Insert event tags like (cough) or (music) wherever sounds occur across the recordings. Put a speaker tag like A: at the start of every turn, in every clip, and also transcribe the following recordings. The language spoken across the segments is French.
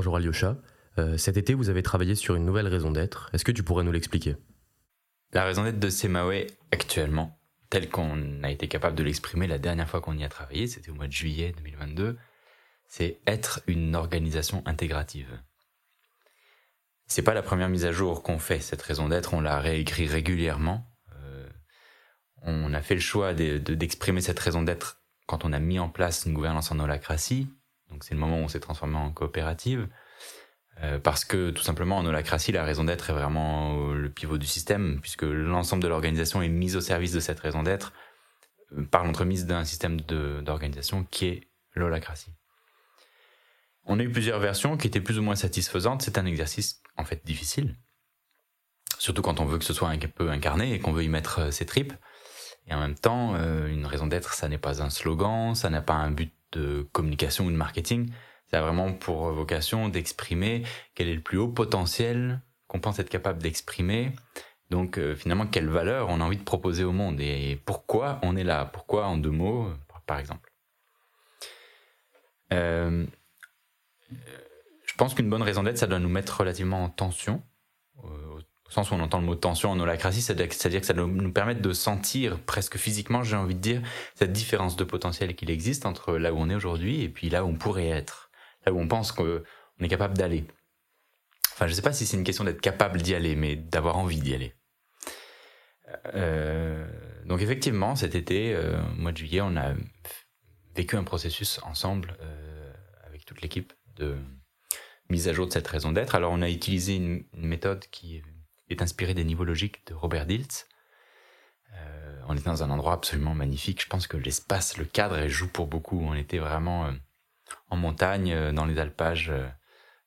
A: bonjour Alyosha. Euh, cet été, vous avez travaillé sur une nouvelle raison d'être. Est-ce que tu pourrais nous l'expliquer?
B: La raison d'être de Semawe actuellement, telle qu'on a été capable de l'exprimer la dernière fois qu'on y a travaillé, c'était au mois de juillet 2022, c'est être une organisation intégrative. C'est pas la première mise à jour qu'on fait, cette raison d'être, on l'a réécrit régulièrement. Euh, on a fait le choix d'exprimer cette raison d'être quand on a mis en place une gouvernance en holacratie, c'est le moment où on s'est transformé en coopérative. Euh, parce que tout simplement en holacratie, la raison d'être est vraiment le pivot du système, puisque l'ensemble de l'organisation est mise au service de cette raison d'être euh, par l'entremise d'un système d'organisation qui est l'holacratie. On a eu plusieurs versions qui étaient plus ou moins satisfaisantes. C'est un exercice en fait difficile, surtout quand on veut que ce soit un peu incarné et qu'on veut y mettre euh, ses tripes. Et en même temps, une raison d'être, ça n'est pas un slogan, ça n'a pas un but de communication ou de marketing. Ça vraiment pour vocation d'exprimer quel est le plus haut potentiel qu'on pense être capable d'exprimer. Donc euh, finalement, quelle valeur on a envie de proposer au monde et pourquoi on est là? Pourquoi en deux mots, par exemple? Euh, je pense qu'une bonne raison d'être, ça doit nous mettre relativement en tension. Euh, au sens où on entend le mot tension en holacratie, c'est-à-dire que ça nous permettre de sentir presque physiquement, j'ai envie de dire, cette différence de potentiel qu'il existe entre là où on est aujourd'hui et puis là où on pourrait être là où on pense qu'on est capable d'aller. Enfin, je ne sais pas si c'est une question d'être capable d'y aller, mais d'avoir envie d'y aller. Euh, donc effectivement, cet été, euh, au mois de juillet, on a vécu un processus ensemble euh, avec toute l'équipe de mise à jour de cette raison d'être. Alors on a utilisé une, méthode qui est inspirée des niveaux logiques de Robert Diltz. on était dans un endroit absolument magnifique. Je pense que l'espace, le cadre, joue pour beaucoup. On était vraiment en montagne, euh, dans les alpages euh,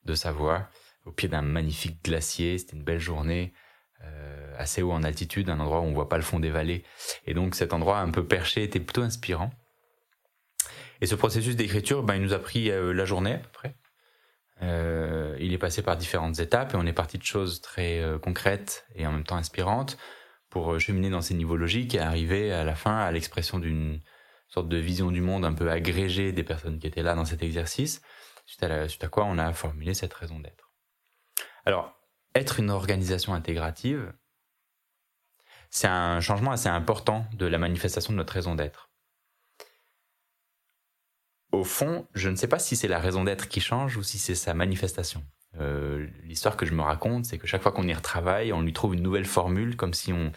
B: de Savoie, au pied d'un magnifique glacier. C'était une belle journée, euh, assez haut en altitude, un endroit où on voit pas le fond des vallées. Et donc cet endroit un peu perché était plutôt inspirant. Et ce processus d'écriture, ben, il nous a pris la journée à peu près. Il est passé par différentes étapes et on est parti de choses très concrètes et en même temps inspirantes pour cheminer dans ces niveaux logiques et arriver à la fin à l'expression d'une sorte de vision du monde un peu agrégée des personnes qui étaient là dans cet exercice, suite à, suite à quoi on a formulé cette raison d'être. Alors, être une organisation intégrative, c'est un changement assez important de la manifestation de notre raison d'être. Au fond, je ne sais pas si c'est la raison d'être qui change ou si c'est sa manifestation. Euh, l'histoire que je me raconte, c'est que chaque fois qu'on y retravaille, on lui trouve une nouvelle formule, comme si on,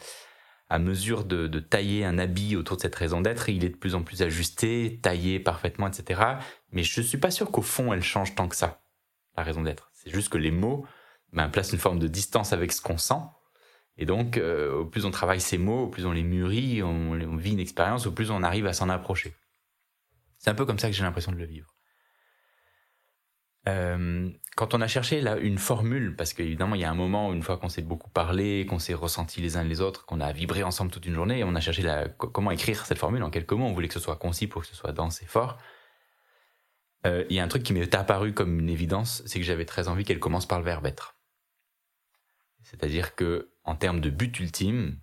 B: à mesure de, tailler un habit autour de cette raison d'être, il est de plus en plus ajusté, taillé parfaitement, etc. Mais je suis pas sûr qu'au fond, elle change tant que ça, la raison d'être. C'est juste que les mots ben, placent une forme de distance avec ce qu'on sent. Et donc, euh, au plus on travaille ces mots, au plus on les mûrit, on, on vit une expérience, au plus on arrive à s'en approcher. C'est un peu comme ça que j'ai l'impression de le vivre. Euh, quand on a cherché là une formule, parce qu'évidemment il y a un moment, une fois qu'on s'est beaucoup parlé, qu'on s'est ressenti les uns les autres, qu'on a vibré ensemble toute une journée, on a cherché la, comment écrire cette formule en quelques mots. On voulait que ce soit concis pour que ce soit dense et fort. Euh, il y a un truc qui m'est apparu comme une évidence, c'est que j'avais très envie qu'elle commence par le verbe être. C'est-à-dire que en termes de but ultime,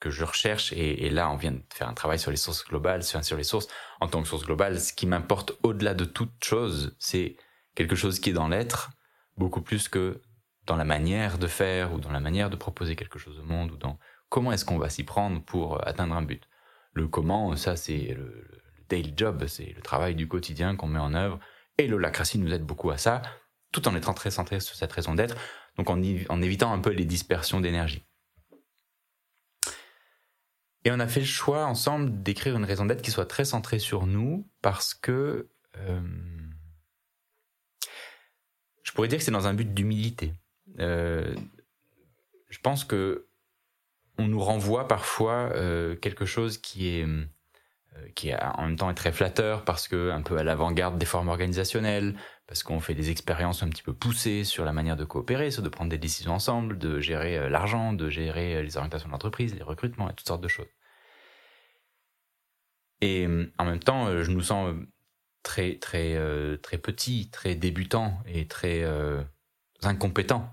B: que je recherche, et, là on vient de faire un travail sur les sources globales, sur, sur les sources en tant que source globale, ce qui m'importe au-delà de toute chose, c'est quelque chose qui est dans l'être, beaucoup plus que dans la manière de faire ou dans la manière de proposer quelque chose au monde ou dans comment est-ce qu'on va s'y prendre pour atteindre un but. Le comment, ça c'est le, daily job, c'est le travail du quotidien qu'on met en œuvre et l'holacratie nous aide beaucoup à ça, tout en étant très centré sur cette raison d'être, donc en, en évitant un peu les dispersions d'énergie. Et on a fait le choix ensemble d'écrire une raison d'être qui soit très centrée sur nous parce que euh, je pourrais dire que c'est dans un but d'humilité. Euh, je pense que on nous renvoie parfois euh, quelque chose qui est qui est en même temps très flatteur parce que un peu à l'avant-garde des formes organisationnelles, parce qu'on fait des expériences un petit peu poussées sur la manière de coopérer, de prendre des décisions ensemble, de gérer l'argent, de gérer les orientations de l'entreprise, les recrutements et toutes sortes de choses. Et en même temps, je nous sens très très euh, très petit, très débutant et très euh, incompétent.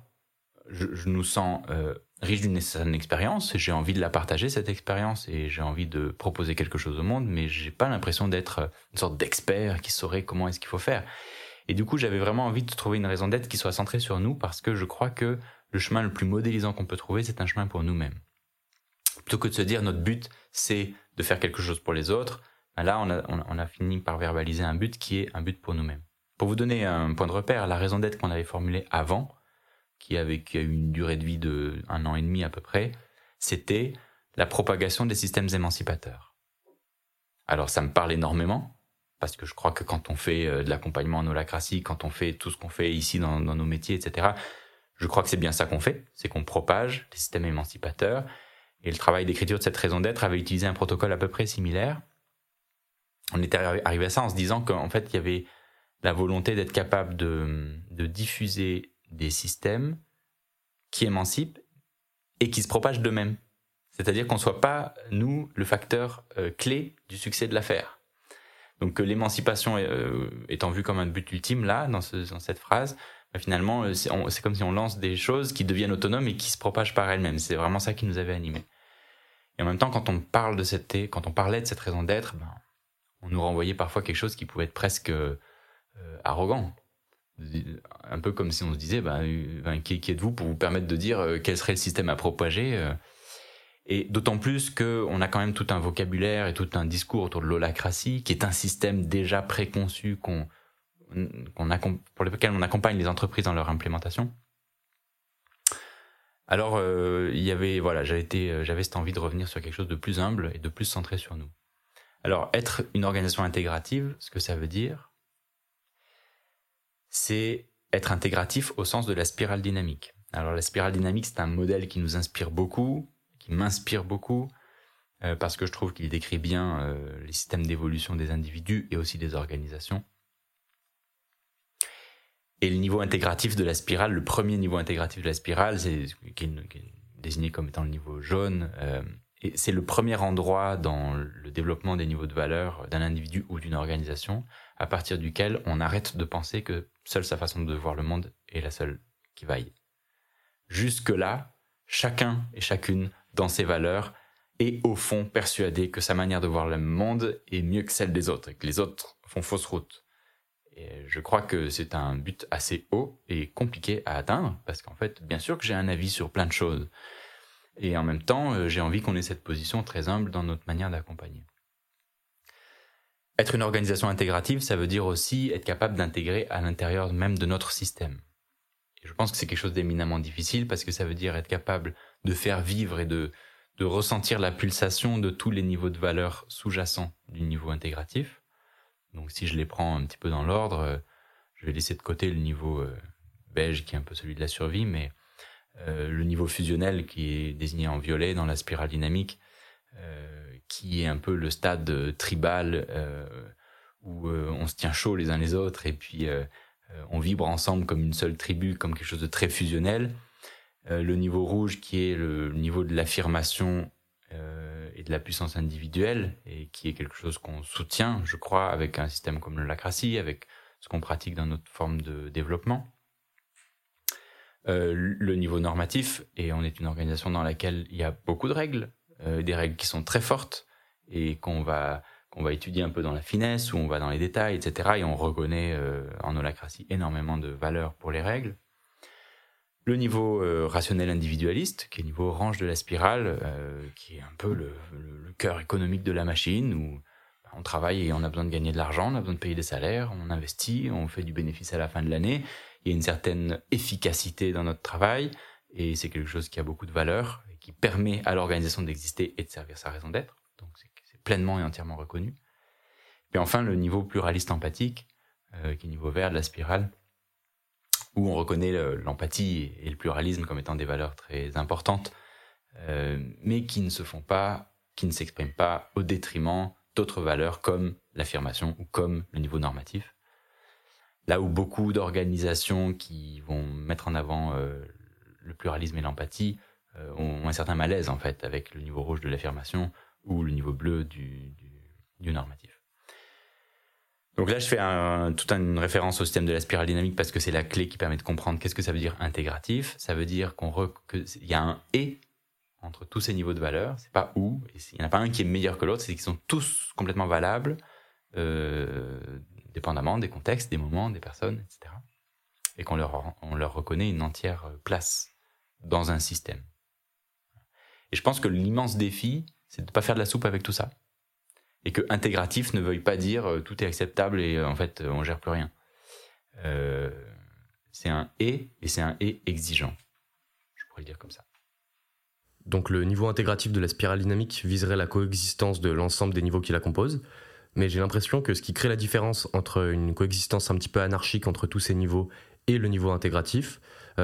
B: Je, nous sens euh, riche d'une certaine expérience j'ai envie de la partager cette expérience et j'ai envie de proposer quelque chose au monde, mais j'ai pas l'impression d'être une sorte d'expert qui saurait comment est-ce qu'il faut faire. Et du coup, j'avais vraiment envie de trouver une raison d'être qui soit centrée sur nous parce que je crois que le chemin le plus modélisant qu'on peut trouver, c'est un chemin pour nous-mêmes. Plutôt que de se dire notre but, c'est de faire quelque chose pour les autres, ben là, on a, fini par verbaliser un but qui est un but pour nous-mêmes. Pour vous donner un point de repère, la raison d'être qu'on avait formulée avant, qui avait une durée de vie de un an et demi à peu près, c'était la propagation des systèmes émancipateurs. Alors ça me parle énormément, parce que je crois que quand on fait euh, de l'accompagnement en holacratie, quand on fait tout ce qu'on fait ici dans, nos métiers, etc., je crois que c'est bien ça qu'on fait, c'est qu'on propage les systèmes émancipateurs. Et le travail d'écriture de cette raison d'être avait utilisé un protocole à peu près similaire. On était arrivé à ça en se disant qu'en fait, il y avait la volonté d'être capable de, de diffuser des systèmes qui émancipent et qui se propagent d'eux-mêmes. C'est-à-dire qu'on ne soit pas, nous, le facteur euh, clé du succès de l'affaire. Donc l'émancipation euh, étant vue comme un but ultime, là, dans, cette phrase, bah, finalement, euh, c'est comme si on lance des choses qui deviennent autonomes et qui se propagent par elles-mêmes. C'est vraiment ça qui nous avait animés. Et en même temps, quand on parle de cette, quand on parlait de cette raison d'être, ben, on nous renvoyait parfois quelque chose qui pouvait être presque arrogant un peu comme si on se disait, bah, qui, êtes-vous pour vous permettre de dire euh, quel serait le système à propager euh. Et d'autant plus qu'on a quand même tout un vocabulaire et tout un discours autour de l'holacratie, qui est un système déjà préconçu qu'on, pour lequel on accompagne les entreprises dans leur implémentation. Alors, euh, il y avait, voilà, j'avais, j'avais cette envie de revenir sur quelque chose de plus humble et de plus centré sur nous. Alors, être une organisation intégrative, ce que ça veut dire, c'est être intégratif au sens de la spirale dynamique. Alors la spirale dynamique, c'est un modèle qui nous inspire beaucoup, qui m'inspire beaucoup, euh, parce que je trouve qu'il décrit bien euh, les systèmes d'évolution des individus et aussi des organisations. Et le niveau intégratif de la spirale, le premier niveau intégratif de la spirale, c'est qui, est désigné comme étant le niveau jaune, euh, c'est le premier endroit dans le développement des niveaux de valeur d'un individu ou d'une organisation à partir duquel on arrête de penser que seule sa façon de voir le monde est la seule qui vaille. Jusque-là, chacun et chacune, dans ses valeurs, est au fond persuadé que sa manière de voir le monde est mieux que celle des autres et que les autres font fausse route. Et je crois que c'est un but assez haut et compliqué à atteindre parce qu'en fait, bien sûr que j'ai un avis sur plein de choses. Et en même temps, euh, j'ai envie qu'on ait cette position très humble dans notre manière d'accompagner. Être une organisation intégrative, ça veut dire aussi être capable d'intégrer à l'intérieur même de notre système. Et je pense que c'est quelque chose d'éminemment difficile parce que ça veut dire être capable de faire vivre et de, de ressentir la pulsation de tous les niveaux de valeur sous-jacents du niveau intégratif. Donc si je les prends un petit peu dans l'ordre, euh, je vais laisser de côté le niveau euh, beige qui est un peu celui de la survie, mais euh, le niveau fusionnel qui est désigné en violet dans la spirale dynamique, qui est un peu le stade tribal où on se tient chaud les uns les autres et puis on vibre ensemble comme une seule tribu, comme quelque chose de très fusionnel. Le niveau rouge qui est le niveau de l'affirmation et de la puissance individuelle et qui est quelque chose qu'on soutient, je crois, avec un système comme le avec ce qu'on pratique dans notre forme de développement. le niveau normatif, et on est une organisation dans laquelle il y a beaucoup de règles, euh, des règles qui sont très fortes et qu'on va va étudier un peu dans la finesse, où on va dans les détails, etc. Et on reconnaît euh, en holacratie énormément de valeur pour les règles. Le niveau euh, rationnel individualiste, qui est le niveau orange de la spirale, qui est un peu le, le, cœur économique de la machine, où bah, on travaille et on a besoin de gagner de l'argent, on a besoin de payer des salaires, on investit, on fait du bénéfice à la fin de l'année. Il y a une certaine efficacité dans notre travail, et c'est quelque chose qui a beaucoup de valeur qui permet à l'organisation d'exister et de servir sa raison d'être. Donc c'est pleinement et entièrement reconnu. Puis enfin, le niveau pluraliste empathique, euh, qui est le niveau vert de la spirale, où on reconnaît l'empathie et le pluralisme comme étant des valeurs très importantes, euh, mais qui ne se font pas, qui ne s'expriment pas au détriment d'autres valeurs comme l'affirmation ou comme le niveau normatif. Là où beaucoup d'organisations qui vont mettre en avant euh, le pluralisme et l'empathie euh, ont un certain malaise en fait avec le niveau rouge de l'affirmation ou le niveau bleu du, du, normatif. Donc là, je fais un, toute une référence au système de la spirale dynamique parce que c'est la clé qui permet de comprendre qu'est-ce que ça veut dire intégratif. Ça veut dire qu'on qu'il y a un et entre tous ces niveaux de valeur. C'est pas ou. Il n'y en a pas un qui est meilleur que l'autre. C'est qu'ils sont tous complètement valables euh, dépendamment des contextes, des moments, des personnes, etc. Et qu'on leur, on leur reconnaît une entière place dans un système. Et je pense que l'immense défi, c'est de ne pas faire de la soupe avec tout ça. Et que intégratif ne veuille pas dire euh, tout est acceptable et euh, en fait on gère plus rien. Euh, c'est un et et c'est un et exigeant. Je pourrais le dire comme ça.
A: Donc le niveau intégratif de la spirale dynamique viserait la coexistence de l'ensemble des niveaux qui la composent, mais j'ai l'impression que ce qui crée la différence entre une coexistence un petit peu anarchique entre tous ces niveaux et le niveau intégratif,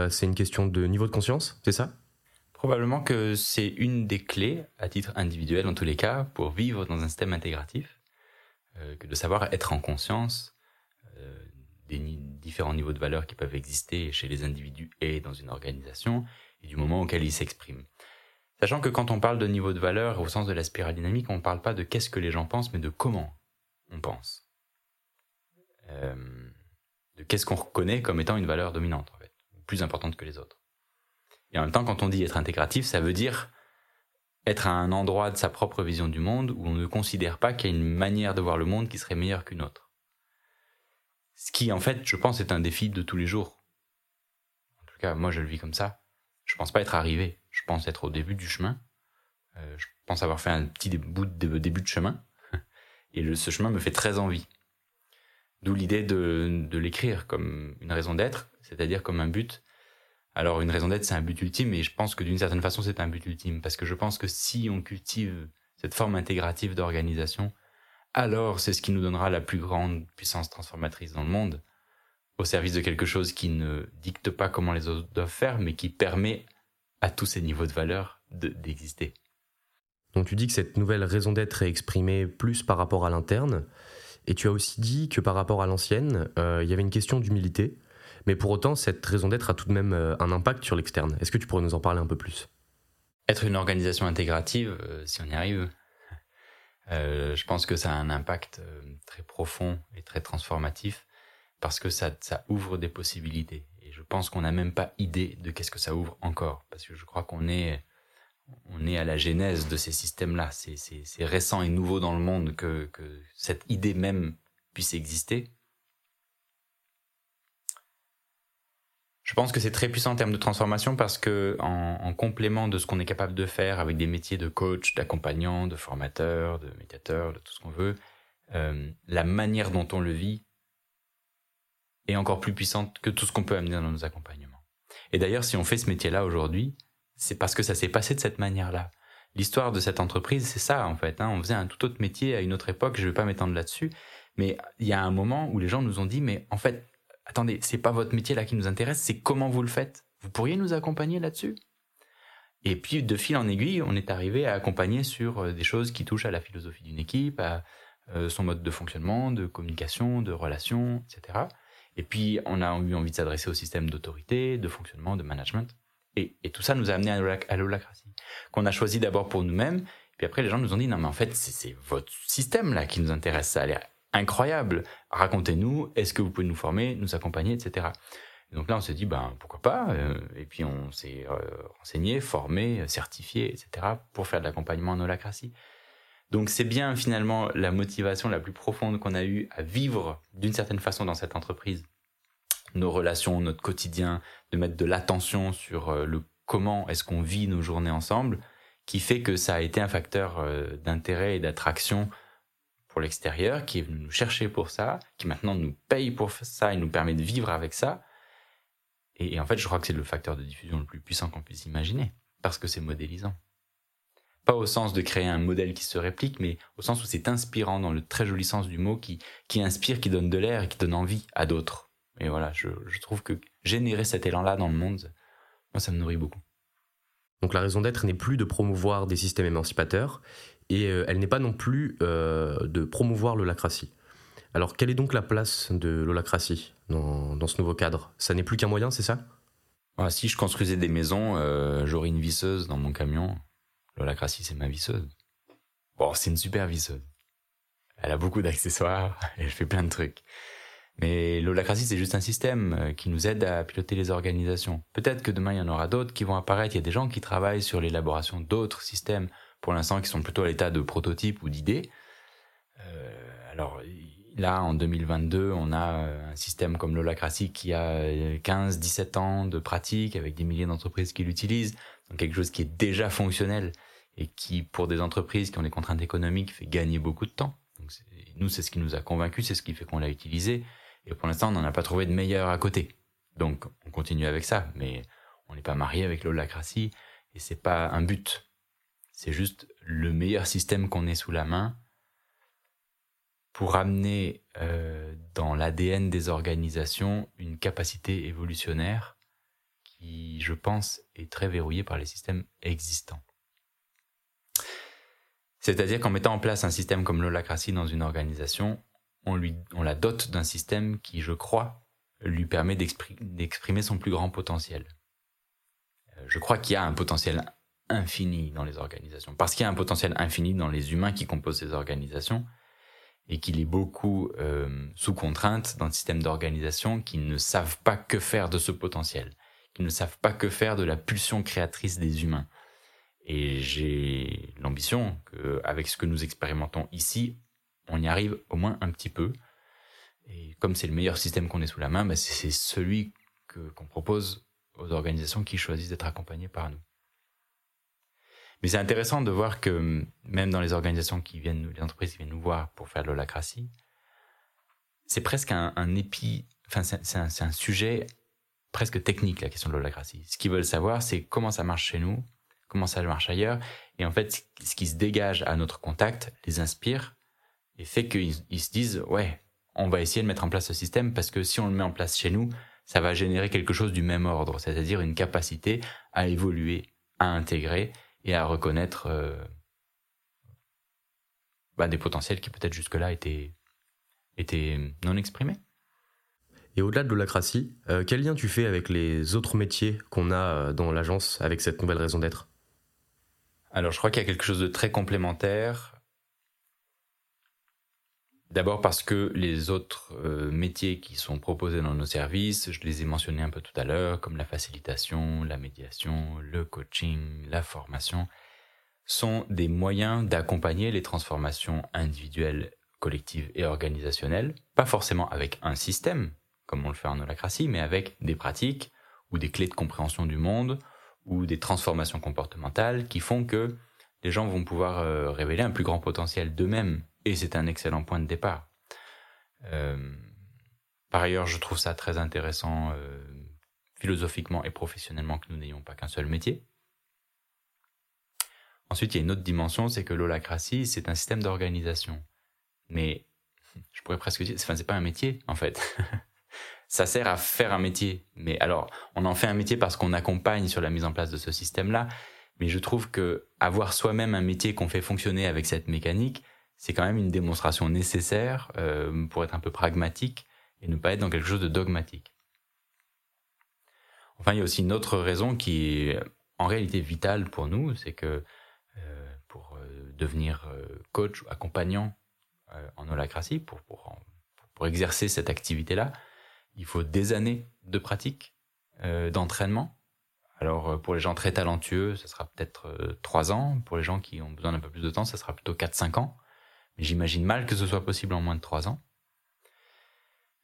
A: c'est une question de niveau de conscience, c'est ça?
B: Probablement que c'est une des clés, à titre individuel en tous les cas, pour vivre dans un système intégratif, euh, que de savoir être en conscience euh, des différents niveaux de valeur qui peuvent exister chez les individus et dans une organisation, et du moment auquel ils s'expriment. Sachant que quand on parle de niveau de valeur au sens de la spirale dynamique, on ne parle pas de qu'est-ce que les gens pensent, mais de comment on pense. Euh, de qu'est-ce qu'on reconnaît comme étant une valeur dominante, en fait, plus importante que les autres. Et en même temps, quand on dit être intégratif, ça veut dire être à un endroit de sa propre vision du monde où on ne considère pas qu'il y a une manière de voir le monde qui serait meilleure qu'une autre. Ce qui, en fait, je pense, est un défi de tous les jours. En tout cas, moi, je le vis comme ça. Je pense pas être arrivé. Je pense être au début du chemin. Euh, je pense avoir fait un petit bout de début de chemin. (laughs) Et ce chemin me fait très envie. D'où l'idée de, de l'écrire comme une raison d'être, c'est-à-dire comme un but alors une raison d'être, c'est un but ultime, et je pense que d'une certaine façon, c'est un but ultime, parce que je pense que si on cultive cette forme intégrative d'organisation, alors c'est ce qui nous donnera la plus grande puissance transformatrice dans le monde, au service de quelque chose qui ne dicte pas comment les autres doivent faire, mais qui permet à tous ces niveaux de valeur d'exister.
A: Donc tu dis que cette nouvelle raison d'être est exprimée plus par rapport à l'interne, et tu as aussi dit que par rapport à l'ancienne, euh, il y avait une question d'humilité. Mais pour autant, cette raison d'être a tout de même euh, un impact sur l'externe. Est-ce que tu pourrais nous en parler un peu plus?
B: Être une organisation intégrative, euh, si on y arrive, euh, je pense que ça a un impact très profond et très transformatif parce que ça, ouvre des possibilités. Et je pense qu'on n'a même pas idée de qu'est-ce que ça ouvre encore. Parce que je crois qu'on est, on est à la genèse de ces systèmes-là. C'est récent et nouveau dans le monde que cette idée même puisse exister. Je pense que c'est très puissant en termes de transformation parce que en, complément de ce qu'on est capable de faire avec des métiers de coach, d'accompagnant, de formateur, de médiateur, de tout ce qu'on veut, euh, la manière dont on le vit est encore plus puissante que tout ce qu'on peut amener dans nos accompagnements. Et d'ailleurs, si on fait ce métier-là aujourd'hui, c'est parce que ça s'est passé de cette manière-là. L'histoire de cette entreprise, c'est ça en fait. Hein. On faisait un tout autre métier à une autre époque. Je ne vais pas m'étendre là-dessus, mais il y a un moment où les gens nous ont dit, mais en fait, attendez, c'est pas votre métier là qui nous intéresse, c'est comment vous le faites. Vous pourriez nous accompagner là-dessus? Et puis, de fil en aiguille, on est arrivé à accompagner sur euh, des choses qui touchent à la philosophie d'une équipe, à euh, son mode de fonctionnement, de communication, de relations, etc. Et puis, on a eu envie de s'adresser au système d'autorité, de fonctionnement, de management. Et, tout ça nous a amené à l'holacratie, qu'on a choisi d'abord pour nous-mêmes. Puis après, les gens nous ont dit, non, mais en fait, c'est votre système là qui nous intéresse. Ça a l'air incroyable. Racontez-nous, est-ce que vous pouvez nous former, nous accompagner, etc. donc là, on s'est dit, ben pourquoi pas euh, Et puis on s'est euh, renseigné, formé, certifié, etc. pour faire de l'accompagnement en holacratie. Donc c'est bien finalement la motivation la plus profonde qu'on a eue à vivre d'une certaine façon dans cette entreprise, nos relations, notre quotidien, de mettre de l'attention sur euh, le comment est-ce qu'on vit nos journées ensemble, qui fait que ça a été un facteur d'intérêt et d'attraction l'extérieur, qui est venu nous chercher pour ça, qui maintenant nous paye pour ça et nous permet de vivre avec ça. Et, en fait, je crois que c'est le facteur de diffusion le plus puissant qu'on puisse imaginer, parce que c'est modélisant. Pas au sens de créer un modèle qui se réplique, mais au sens où c'est inspirant, dans le très joli sens du mot, qui, inspire, qui donne de l'air et qui donne envie à d'autres. Et voilà, je trouve que générer cet élan-là dans le monde, moi, ça me nourrit beaucoup.
A: Donc la raison d'être n'est plus de promouvoir des systèmes émancipateurs, et euh, elle n'est pas non plus euh, de promouvoir l'holacratie. Alors quelle est donc la place de l'holacratie dans, ce nouveau cadre? Ça n'est plus qu'un moyen, c'est ça?
B: Ah, Si je construisais des maisons, euh, j'aurais une visseuse dans mon camion. L'holacratie, c'est ma visseuse. Bon, c'est une super visseuse. Elle a beaucoup d'accessoires, (laughs) elle fait plein de trucs. Mais l'holacratie, c'est juste un système qui nous aide à piloter les organisations. Peut-être que demain, il y en aura d'autres qui vont apparaître. Il y a des gens qui travaillent sur l'élaboration d'autres systèmes pour l'instant qui sont plutôt à l'état de prototype ou d'idée. Euh, alors, là, en 2022, on a un système comme l'holacratie qui a 15, 17 ans de pratique avec des milliers d'entreprises qui l'utilisent. Donc quelque chose qui est déjà fonctionnel et qui, pour des entreprises qui ont des contraintes économiques, fait gagner beaucoup de temps. Donc nous, c'est ce qui nous a convaincus, c'est ce qui fait qu'on l'a utilisé. Et pour l'instant, on n'en a pas trouvé de meilleur à côté. Donc on continue avec ça, mais on n'est pas marié avec l'holacratie et c'est pas un but. C'est juste le meilleur système qu'on ait sous la main pour amener euh, dans l'ADN des organisations une capacité évolutionnaire qui, je pense, est très verrouillée par les systèmes existants. C'est-à-dire qu'en mettant en place un système comme l'holacratie dans une organisation, on, on la dote d'un système qui, je crois, lui permet d'exprimer son plus grand potentiel. Euh, je crois qu'il y a un potentiel infini dans les organisations. Parce qu'il y a un potentiel infini dans les humains qui composent ces organisations, et qu'il est beaucoup euh, sous contrainte dans le système d'organisation qui ne savent pas que faire de ce potentiel, qui ne savent pas que faire de la pulsion créatrice des humains. Et j'ai l'ambition qu'avec ce que nous expérimentons ici, on y arrive au moins un petit peu. Et comme c'est le meilleur système qu'on ait sous la main, bah c'est celui qu'on propose aux organisations qui choisissent d'être accompagnées par nous. Mais c'est intéressant de voir que même dans les organisations qui viennent, les entreprises qui viennent nous voir pour faire de l'holacratie, c'est presque un, un épi, enfin c'est un, un, sujet presque technique la question de l'holacratie. Ce qu'ils veulent savoir, c'est comment ça marche chez nous, comment ça marche ailleurs, et en fait, ce qui se dégage à notre contact les inspire et fait qu'ils se disent ouais, on va essayer de mettre en place ce système parce que si on le met en place chez nous, ça va générer quelque chose du même ordre, c'est-à-dire une capacité à évoluer, à intégrer et à reconnaître euh, bah, des potentiels qui peut-être jusque-là étaient, étaient non exprimés.
A: Et au-delà de l'holacratie, euh, quel lien tu fais avec les autres métiers qu'on a euh, dans l'agence avec cette nouvelle raison d'être?
B: Alors je crois qu'il y a quelque chose de très complémentaire. D'abord parce que les autres euh, métiers qui sont proposés dans nos services, je les ai mentionnés un peu tout à l'heure, comme la facilitation, la médiation, le coaching, la formation, sont des moyens d'accompagner les transformations individuelles, collectives et organisationnelles, pas forcément avec un système, comme on le fait en holacratie, mais avec des pratiques ou des clés de compréhension du monde ou des transformations comportementales qui font que les gens vont pouvoir euh, révéler un plus grand potentiel d'eux-mêmes et c'est un excellent point de départ. Euh, par ailleurs, je trouve ça très intéressant euh, philosophiquement et professionnellement que nous n'ayons pas qu'un seul métier. Ensuite, il y a une autre dimension, c'est que l'holacratie, c'est un système d'organisation. Mais je pourrais presque dire, enfin, c'est pas un métier, en fait. (laughs) ça sert à faire un métier. Mais alors, on en fait un métier parce qu'on accompagne sur la mise en place de ce système-là. Mais je trouve que avoir soi-même un métier qu'on fait fonctionner avec cette mécanique, c'est quand même une démonstration nécessaire euh, pour être un peu pragmatique et ne pas être dans quelque chose de dogmatique. Enfin, il y a aussi une autre raison qui est en réalité vitale pour nous, c'est que euh, pour euh, devenir coach ou accompagnant en holacratie, pour, pour, pour exercer cette activité-là, il faut des années de pratique, d'entraînement. Alors pour les gens très talentueux, ça sera peut-être trois ans. Pour les gens qui ont besoin d'un peu plus de temps, ça sera plutôt 4-5 ans. J'imagine mal que ce soit possible en moins de trois ans.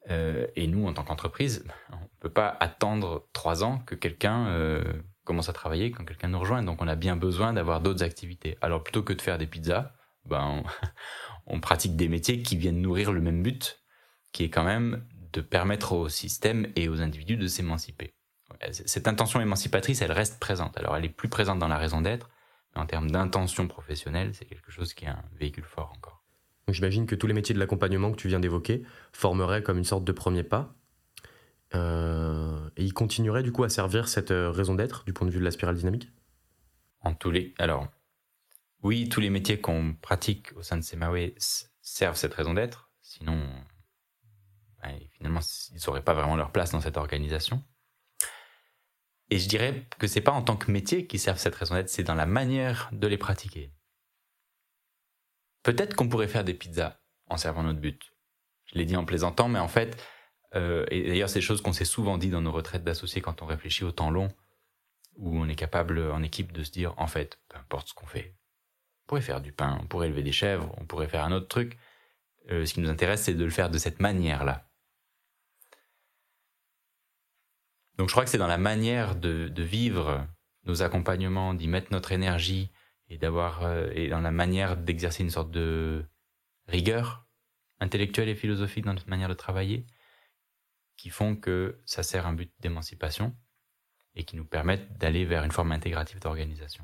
B: Euh, et nous, en tant qu'entreprise, on ne peut pas attendre trois ans que quelqu'un euh, commence à travailler, quand quelqu'un nous rejoint. Donc on a bien besoin d'avoir d'autres activités. Alors plutôt que de faire des pizzas, ben, on, (laughs) on, pratique des métiers qui viennent nourrir le même but, qui est quand même de permettre au système et aux individus de s'émanciper. Cette intention émancipatrice, elle reste présente. Alors elle est plus présente dans la raison d'être, mais en termes d'intention professionnelle, c'est quelque chose qui est un véhicule fort encore.
A: J'imagine que tous les métiers de l'accompagnement que tu viens d'évoquer formeraient comme une sorte de premier pas. Euh, et ils continueraient du coup à servir cette euh, raison d'être du point de vue de la spirale dynamique?
B: En tous les. Alors, oui, tous les métiers qu'on pratique au sein de Semawe servent cette raison d'être. Sinon, ben, finalement, ils n'auraient pas vraiment leur place dans cette organisation. Et je dirais que c'est pas en tant que métier qu'ils servent cette raison d'être, c'est dans la manière de les pratiquer. Peut-être qu'on pourrait faire des pizzas en servant notre but. Je l'ai dit en plaisantant, mais en fait, euh, et d'ailleurs c'est des choses qu'on s'est souvent dit dans nos retraites d'associés quand on réfléchit au temps long, où on est capable en équipe de se dire, en fait, peu importe ce qu'on fait, on pourrait faire du pain, on pourrait élever des chèvres, on pourrait faire un autre truc. ce qui nous intéresse, c'est de le faire de cette manière-là. Donc je crois que c'est dans la manière de, vivre nos accompagnements, d'y mettre notre énergie et d'avoir et dans la manière d'exercer une sorte de rigueur intellectuelle et philosophique dans notre manière de travailler qui font que ça sert un but d'émancipation et qui nous permettent d'aller vers une forme intégrative d'organisation.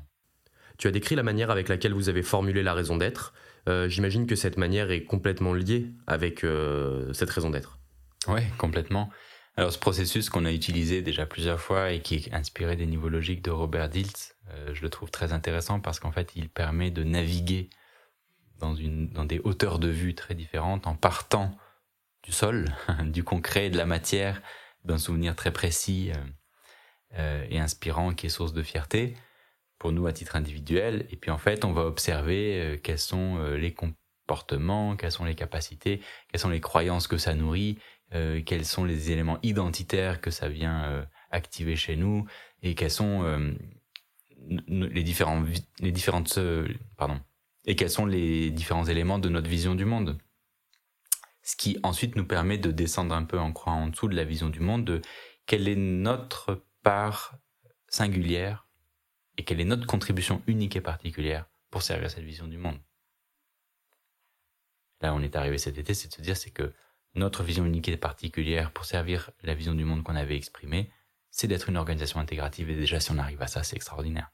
A: Tu as décrit la manière avec laquelle vous avez formulé la raison d'être. Euh, j'imagine que cette manière est complètement liée avec euh, cette raison d'être.
B: Oui, complètement. Alors ce processus qu'on a utilisé déjà plusieurs fois et qui est inspiré des niveaux logiques de Robert Dilts, euh, je le trouve très intéressant parce qu'en fait il permet de naviguer dans, des hauteurs de vue très différentes en partant du sol, (laughs) du concret, de la matière, d'un souvenir très précis euh, et inspirant qui est source de fierté pour nous à titre individuel. Et puis en fait, on va observer euh, quels sont euh, les comportements, quelles sont les capacités, quelles sont les croyances que ça nourrit, quels sont les éléments identitaires que ça vient activer chez nous et quels sont les différents les différentes pardon et quels sont les différents éléments de notre vision du monde ce qui ensuite nous permet de descendre un peu en croix en dessous de la vision du monde, de quelle est notre part singulière et quelle est notre contribution unique et particulière pour servir cette vision du monde. Là, on est arrivé cet été, c'est de se dire, c'est que notre vision unique et particulière pour servir la vision du monde qu'on avait exprimée, c'est d'être une organisation intégrative. Et déjà, si on arrive à ça, c'est extraordinaire.